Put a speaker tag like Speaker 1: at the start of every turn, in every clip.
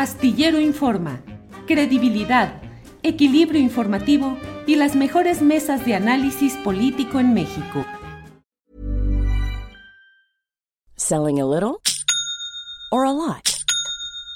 Speaker 1: Astillero Informa, credibilidad, equilibrio informativo y las mejores mesas de análisis político en México.
Speaker 2: Selling a little or a lot?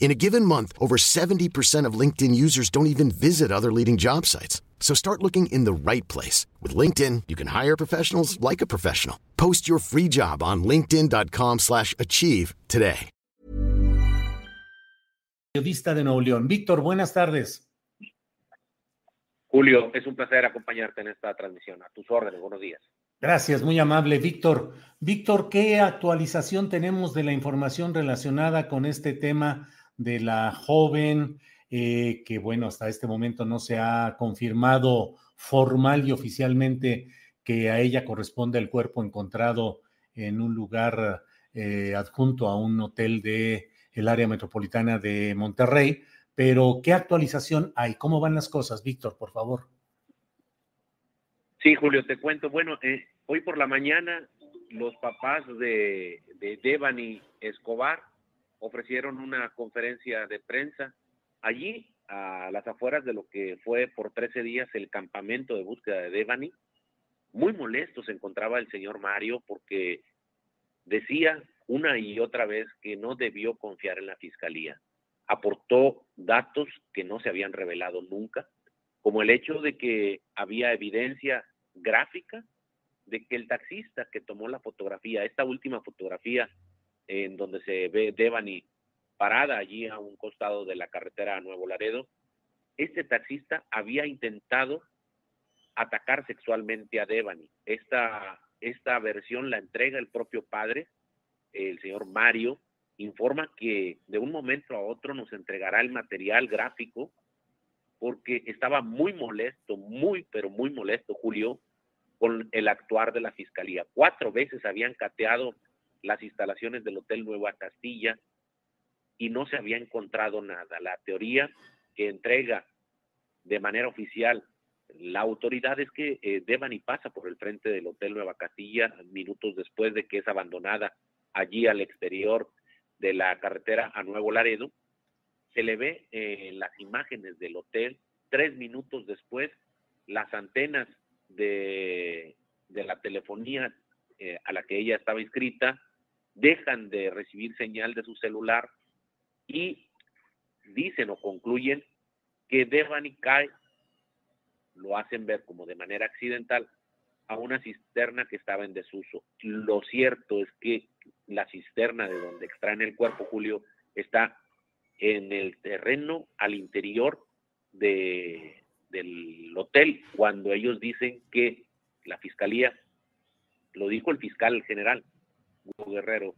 Speaker 3: In a given month, over 70% of LinkedIn users don't even visit other leading job sites. So start looking in the right place. With LinkedIn, you can hire professionals like a professional. Post your free job on linkedin.com slash achieve today.
Speaker 4: Periodista de Nuevo León. Víctor, buenas tardes.
Speaker 5: Julio, es un placer acompañarte en esta transmisión. A tus órdenes, buenos días.
Speaker 4: Gracias, muy amable, Víctor. Víctor, ¿qué actualización tenemos de la información relacionada con este tema de la joven, eh, que bueno, hasta este momento no se ha confirmado formal y oficialmente que a ella corresponde el cuerpo encontrado en un lugar eh, adjunto a un hotel de el área metropolitana de Monterrey. Pero, ¿qué actualización hay? ¿Cómo van las cosas, Víctor, por favor?
Speaker 5: Sí, Julio, te cuento. Bueno, eh, hoy por la mañana los papás de, de Devani Escobar ofrecieron una conferencia de prensa allí a las afueras de lo que fue por 13 días el campamento de búsqueda de Devani. Muy molesto se encontraba el señor Mario porque decía una y otra vez que no debió confiar en la fiscalía. Aportó datos que no se habían revelado nunca, como el hecho de que había evidencia gráfica de que el taxista que tomó la fotografía, esta última fotografía en donde se ve Devani parada allí a un costado de la carretera a Nuevo Laredo, este taxista había intentado atacar sexualmente a Devani. Esta, esta versión la entrega el propio padre, el señor Mario, informa que de un momento a otro nos entregará el material gráfico porque estaba muy molesto, muy, pero muy molesto, Julio, con el actuar de la fiscalía. Cuatro veces habían cateado las instalaciones del Hotel Nueva Castilla y no se había encontrado nada. La teoría que entrega de manera oficial la autoridad es que eh, Devani pasa por el frente del Hotel Nueva Castilla minutos después de que es abandonada allí al exterior de la carretera a Nuevo Laredo. Se le ve eh, en las imágenes del hotel, tres minutos después, las antenas de, de la telefonía eh, a la que ella estaba inscrita dejan de recibir señal de su celular y dicen o concluyen que Devani cae, lo hacen ver como de manera accidental, a una cisterna que estaba en desuso. Lo cierto es que la cisterna de donde extraen el cuerpo, Julio, está en el terreno al interior de, del hotel, cuando ellos dicen que la fiscalía, lo dijo el fiscal general, Guerrero,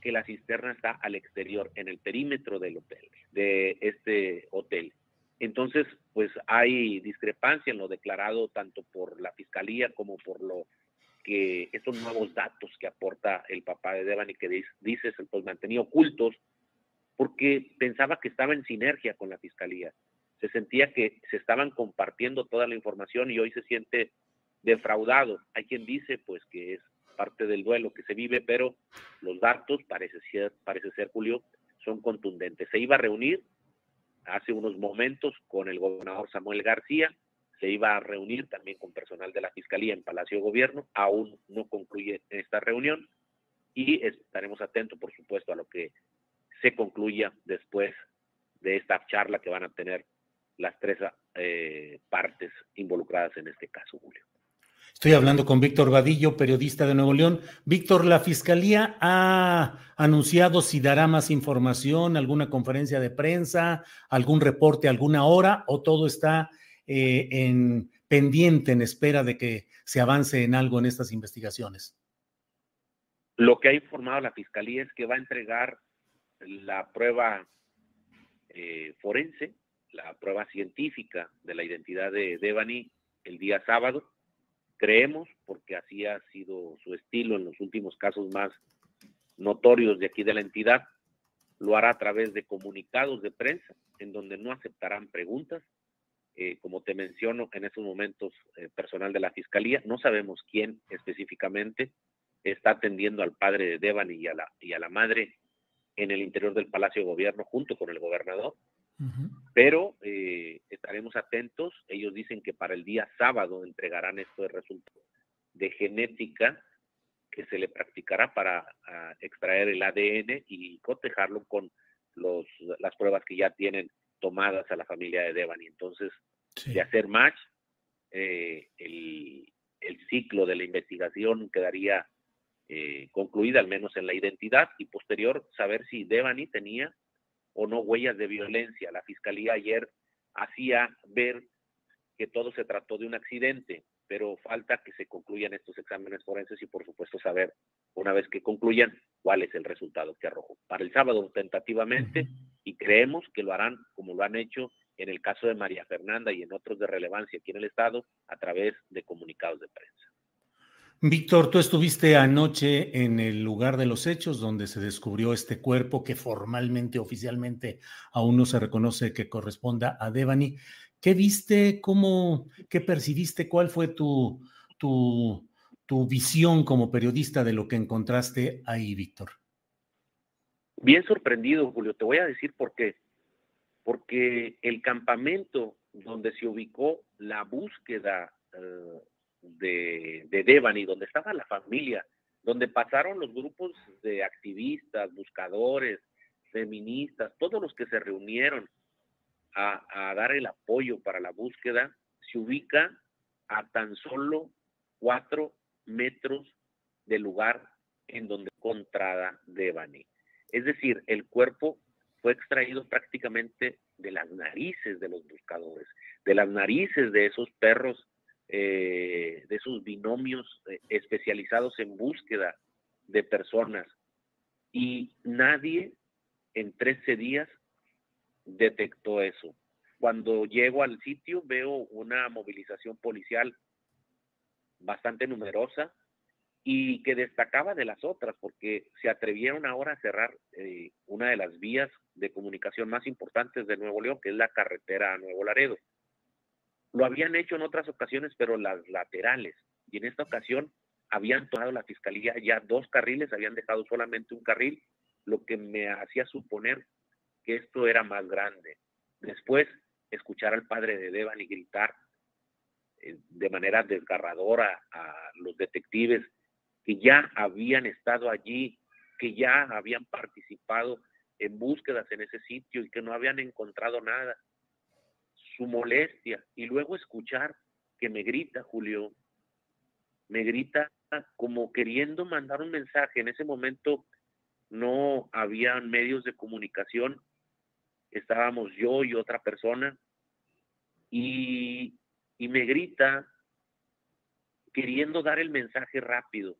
Speaker 5: que la cisterna está al exterior, en el perímetro del hotel, de este hotel. Entonces, pues hay discrepancia en lo declarado tanto por la fiscalía como por lo que estos nuevos datos que aporta el papá de Devani que dices, pues mantenía ocultos, porque pensaba que estaba en sinergia con la fiscalía. Se sentía que se estaban compartiendo toda la información y hoy se siente defraudado. Hay quien dice, pues, que es parte del duelo que se vive, pero los datos, parece ser, parece ser Julio, son contundentes. Se iba a reunir hace unos momentos con el gobernador Samuel García, se iba a reunir también con personal de la Fiscalía en Palacio de Gobierno, aún no concluye esta reunión y estaremos atentos, por supuesto, a lo que se concluya después de esta charla que van a tener las tres eh, partes involucradas en este caso, Julio.
Speaker 4: Estoy hablando con Víctor Vadillo, periodista de Nuevo León. Víctor, ¿la Fiscalía ha anunciado si dará más información, alguna conferencia de prensa, algún reporte, alguna hora, o todo está eh, en pendiente, en espera de que se avance en algo en estas investigaciones?
Speaker 5: Lo que ha informado la Fiscalía es que va a entregar la prueba eh, forense, la prueba científica de la identidad de Devani el día sábado creemos, porque así ha sido su estilo en los últimos casos más notorios de aquí de la entidad, lo hará a través de comunicados de prensa, en donde no aceptarán preguntas. Eh, como te menciono, en estos momentos, eh, personal de la Fiscalía, no sabemos quién específicamente está atendiendo al padre de Devan y a la, y a la madre en el interior del Palacio de Gobierno junto con el gobernador. Pero eh, estaremos atentos. Ellos dicen que para el día sábado entregarán esto de resultado de genética que se le practicará para ah, extraer el ADN y cotejarlo con los, las pruebas que ya tienen tomadas a la familia de Devani. Entonces, de hacer match, eh, el, el, ciclo de la investigación quedaría eh, concluida, al menos en la identidad, y posterior saber si Devani tenía o no huellas de violencia. La fiscalía ayer hacía ver que todo se trató de un accidente, pero falta que se concluyan estos exámenes forenses y por supuesto saber, una vez que concluyan, cuál es el resultado que arrojó. Para el sábado tentativamente y creemos que lo harán como lo han hecho en el caso de María Fernanda y en otros de relevancia aquí en el Estado a través de comunicados de prensa.
Speaker 4: Víctor, tú estuviste anoche en el lugar de los hechos donde se descubrió este cuerpo que formalmente, oficialmente, aún no se reconoce que corresponda a Devani. ¿Qué viste? ¿Cómo? ¿Qué percibiste? ¿Cuál fue tu, tu, tu visión como periodista de lo que encontraste ahí, Víctor?
Speaker 5: Bien sorprendido, Julio. Te voy a decir por qué. Porque el campamento donde se ubicó la búsqueda eh, de, de Devani, donde estaba la familia, donde pasaron los grupos de activistas, buscadores, feministas, todos los que se reunieron a, dar el apoyo para la búsqueda, se ubica a tan solo cuatro metros del lugar en donde encontrada Devani. Es decir, el cuerpo fue extraído prácticamente de las narices de los buscadores, de las narices de esos perros eh, de sus binomios eh, especializados en búsqueda de personas. Y nadie en 13 días detectó eso. Cuando llego al sitio veo una movilización policial bastante numerosa y que destacaba de las otras porque se atrevieron ahora a cerrar eh, una de las vías de comunicación más importantes de Nuevo León, que es la carretera a Nuevo Laredo. Lo habían hecho en otras ocasiones, pero las laterales. Y en esta ocasión habían tomado la fiscalía ya dos carriles, habían dejado solamente un carril, lo que me hacía suponer que esto era más grande. Después, escuchar al padre de Devan y gritar eh, de manera desgarradora a los detectives que ya habían estado allí, que ya habían participado en búsquedas en ese sitio y que no habían encontrado nada su molestia y luego escuchar que me grita, Julio, me grita como queriendo mandar un mensaje. En ese momento no había medios de comunicación, estábamos yo y otra persona, y, y me grita queriendo dar el mensaje rápido.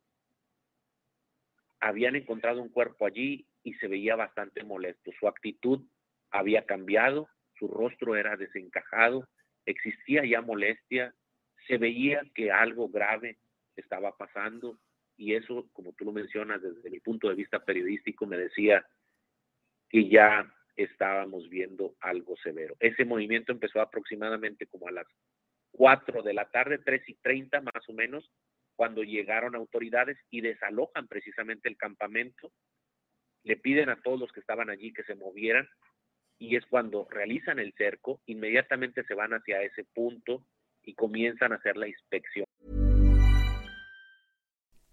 Speaker 5: Habían encontrado un cuerpo allí y se veía bastante molesto. Su actitud había cambiado, su rostro era desencajado, existía ya molestia, se veía que algo grave estaba pasando y eso, como tú lo mencionas desde mi punto de vista periodístico, me decía que ya estábamos viendo algo severo. Ese movimiento empezó aproximadamente como a las 4 de la tarde, 3 y 30 más o menos, cuando llegaron autoridades y desalojan precisamente el campamento, le piden a todos los que estaban allí que se movieran y es cuando realizan el cerco, inmediatamente se van hacia ese punto y comienzan a hacer la inspección.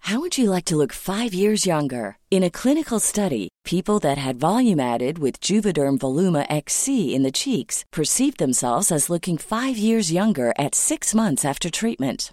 Speaker 2: How would you like to look five years younger? In a clinical study, people that had volume added with Juvederm Voluma XC in the cheeks perceived themselves as looking five years younger at six months after treatment.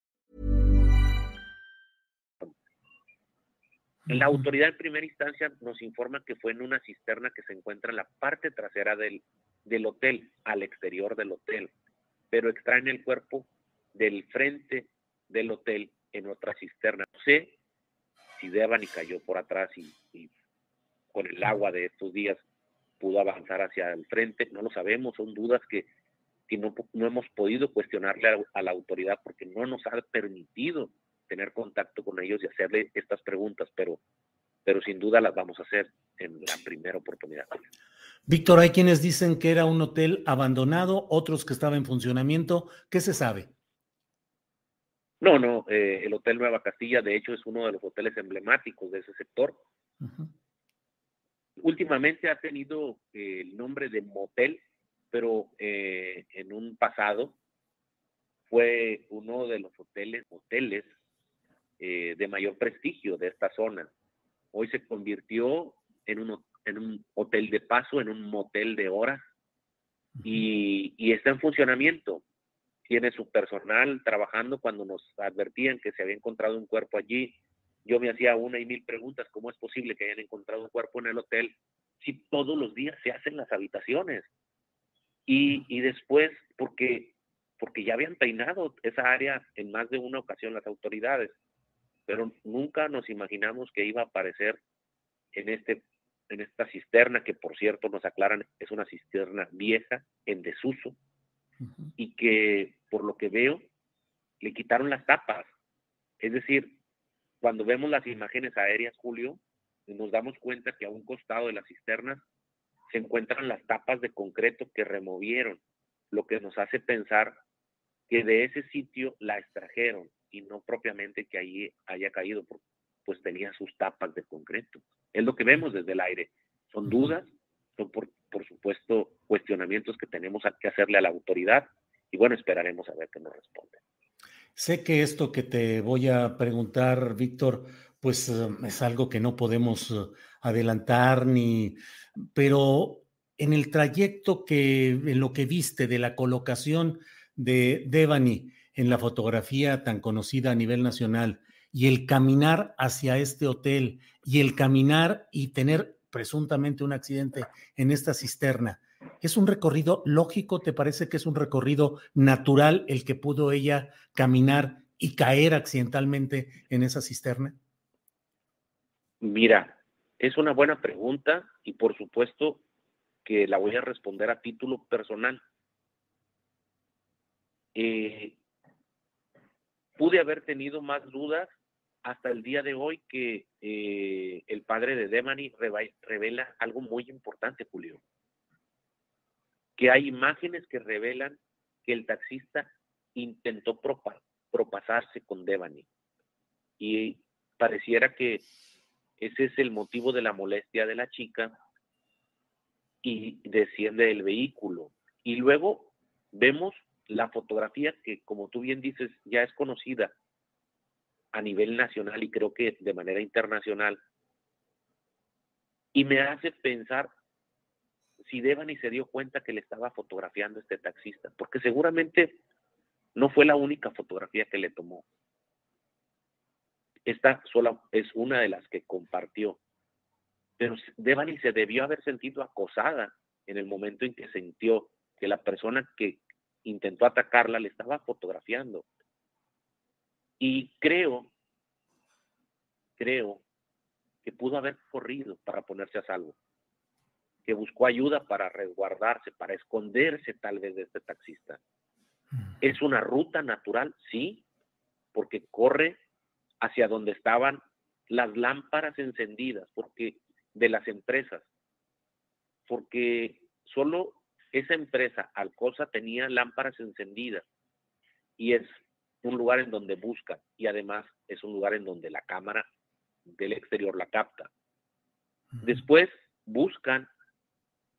Speaker 5: La autoridad en primera instancia nos informa que fue en una cisterna que se encuentra en la parte trasera del, del hotel, al exterior del hotel, pero extraen el cuerpo del frente del hotel en otra cisterna. No sé si Devani cayó por atrás y, y, con el agua de estos días pudo avanzar hacia el frente, no lo sabemos, son dudas que, que no, no, hemos podido cuestionarle a, a, la autoridad porque no nos ha permitido tener contacto con ellos y hacerle estas preguntas, pero, pero sin duda las vamos a hacer en la primera oportunidad.
Speaker 4: Víctor, hay quienes dicen que era un hotel abandonado, otros que estaba en funcionamiento. ¿Qué se sabe?
Speaker 5: No, no, eh, el Hotel Nueva Castilla, de hecho, es uno de los hoteles emblemáticos de ese sector. Uh -huh. Últimamente ha tenido eh, el nombre de motel, pero eh, en un pasado fue uno de los hoteles, hoteles eh, de mayor prestigio de esta zona. Hoy se convirtió en un, en un hotel de paso, en un motel de horas, y, y está en funcionamiento tiene su personal trabajando cuando nos advertían que se había encontrado un cuerpo allí. Yo me hacía una y mil preguntas, ¿cómo es posible que hayan encontrado un cuerpo en el hotel si todos los días se hacen las habitaciones? Y, y después, porque, porque ya habían peinado esa área en más de una ocasión las autoridades, pero nunca nos imaginamos que iba a aparecer en, este, en esta cisterna, que por cierto nos aclaran es una cisterna vieja, en desuso, y que por lo que veo le quitaron las tapas. Es decir, cuando vemos las imágenes aéreas, Julio, nos damos cuenta que a un costado de las cisternas se encuentran las tapas de concreto que removieron, lo que nos hace pensar que de ese sitio la extrajeron y no propiamente que allí haya caído, pues tenía sus tapas de concreto. Es lo que vemos desde el aire. Son dudas, son por, por supuesto cuestionamientos que tenemos que hacerle a la autoridad y bueno, esperaremos a ver qué nos responde.
Speaker 4: Sé que esto que te voy a preguntar, Víctor, pues es algo que no podemos adelantar ni, pero en el trayecto que, en lo que viste de la colocación de Devani en la fotografía tan conocida a nivel nacional y el caminar hacia este hotel y el caminar y tener presuntamente un accidente en esta cisterna, ¿Es un recorrido lógico? ¿Te parece que es un recorrido natural el que pudo ella caminar y caer accidentalmente en esa cisterna?
Speaker 5: Mira, es una buena pregunta y por supuesto que la voy a responder a título personal. Eh, pude haber tenido más dudas hasta el día de hoy que eh, el padre de Demani revela algo muy importante, Julio que hay imágenes que revelan que el taxista intentó propa propasarse con Devani. Y pareciera que ese es el motivo de la molestia de la chica y desciende del vehículo. Y luego vemos la fotografía que, como tú bien dices, ya es conocida a nivel nacional y creo que de manera internacional, y me hace pensar si Devani se dio cuenta que le estaba fotografiando este taxista, porque seguramente no fue la única fotografía que le tomó. Esta sola es una de las que compartió. Pero Devani se debió haber sentido acosada en el momento en que sintió que la persona que intentó atacarla le estaba fotografiando. Y creo, creo que pudo haber corrido para ponerse a salvo, que buscó ayuda para resguardarse, para esconderse tal vez de este taxista. Es una ruta natural, sí, porque corre hacia donde estaban las lámparas encendidas, porque de las empresas, porque solo esa empresa, Alcosa, tenía lámparas encendidas y es un lugar en donde buscan y además es un lugar en donde la cámara del exterior la capta. Después buscan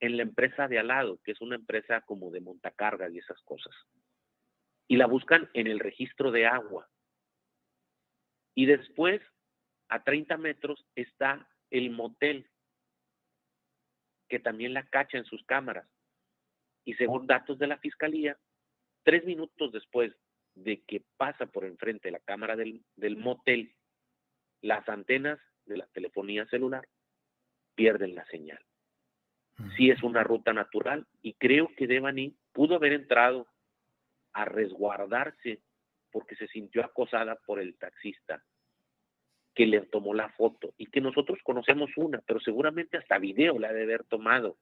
Speaker 5: en la empresa de al lado, que es una empresa como de montacargas y esas cosas. Y la buscan en el registro de agua. Y después, a 30 metros, está el motel, que también la cacha en sus cámaras. Y según datos de la fiscalía, tres minutos después de que pasa por enfrente la cámara del, del motel, las antenas de la telefonía celular pierden la señal. Sí es una ruta natural y creo que Devani pudo haber entrado a resguardarse porque se sintió acosada por el taxista que le tomó la foto y que nosotros conocemos una, pero seguramente hasta video la de haber tomado.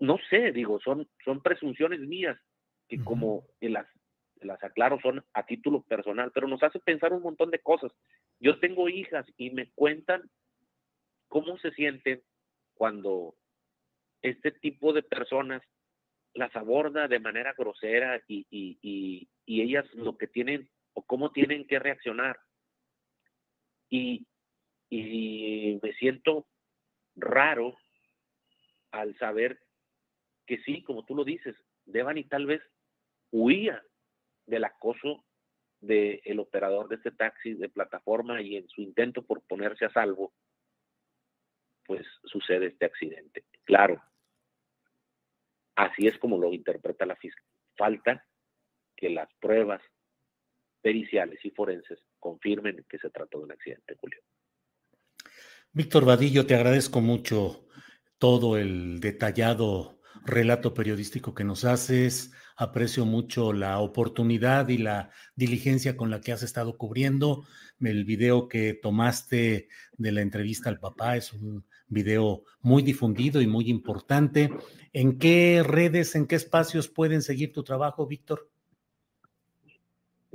Speaker 5: No sé, digo, son, son presunciones mías que como las, las aclaro son a título personal, pero nos hace pensar un montón de cosas. Yo tengo hijas y me cuentan cómo se sienten cuando este tipo de personas las aborda de manera grosera y, y, y ellas lo que tienen o cómo tienen que reaccionar y, me siento raro al saber que sí, como tú lo dices, Devani tal vez huía del acoso del operador de este taxi de plataforma y en su intento por ponerse a salvo, pues sucede este accidente. Claro, así es como lo interpreta la fiscalía. Falta que las pruebas periciales y forenses confirmen que se trató de un accidente, Julio.
Speaker 4: Víctor Vadillo, te agradezco mucho todo el detallado relato periodístico que nos haces. Aprecio mucho la oportunidad y la diligencia con la que has estado cubriendo. El video que tomaste de la entrevista al papá es un video muy difundido y muy importante. ¿En qué redes, en qué espacios pueden seguir tu trabajo, Víctor?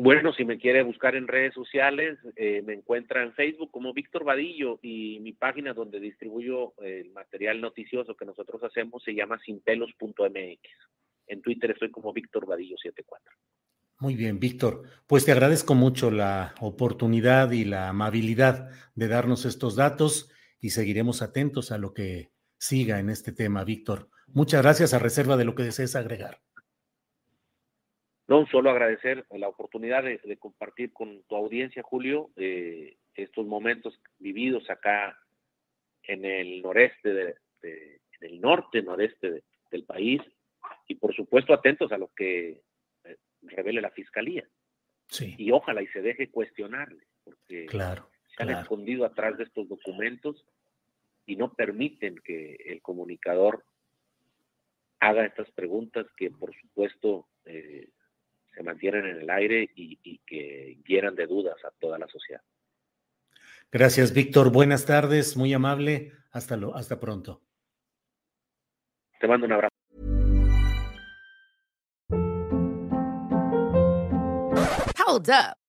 Speaker 5: Bueno, si me quiere buscar en redes sociales, eh, me encuentra en Facebook como Víctor Vadillo y mi página donde distribuyo el material noticioso que nosotros hacemos se llama sinpelos.mx. En Twitter estoy como Víctor Vadillo74.
Speaker 4: Muy bien, Víctor. Pues te agradezco mucho la oportunidad y la amabilidad de darnos estos datos y seguiremos atentos a lo que siga en este tema, Víctor. Muchas gracias a reserva de lo que desees agregar.
Speaker 5: No, solo agradecer la oportunidad de, compartir con tu audiencia, Julio, eh, estos momentos vividos acá en el noreste, de, en el norte, noreste del país, y por supuesto atentos a lo que eh, revele la fiscalía. Sí. Y ojalá y se deje cuestionarle, porque
Speaker 4: claro,
Speaker 5: se han escondido atrás de estos documentos y no permiten que el comunicador haga estas preguntas que por supuesto eh, se mantienen en el aire y, que llenan de dudas a toda la sociedad.
Speaker 4: Gracias, Víctor. Buenas tardes, muy amable. Hasta, lo, hasta pronto.
Speaker 5: Te mando un abrazo.
Speaker 6: Hold up.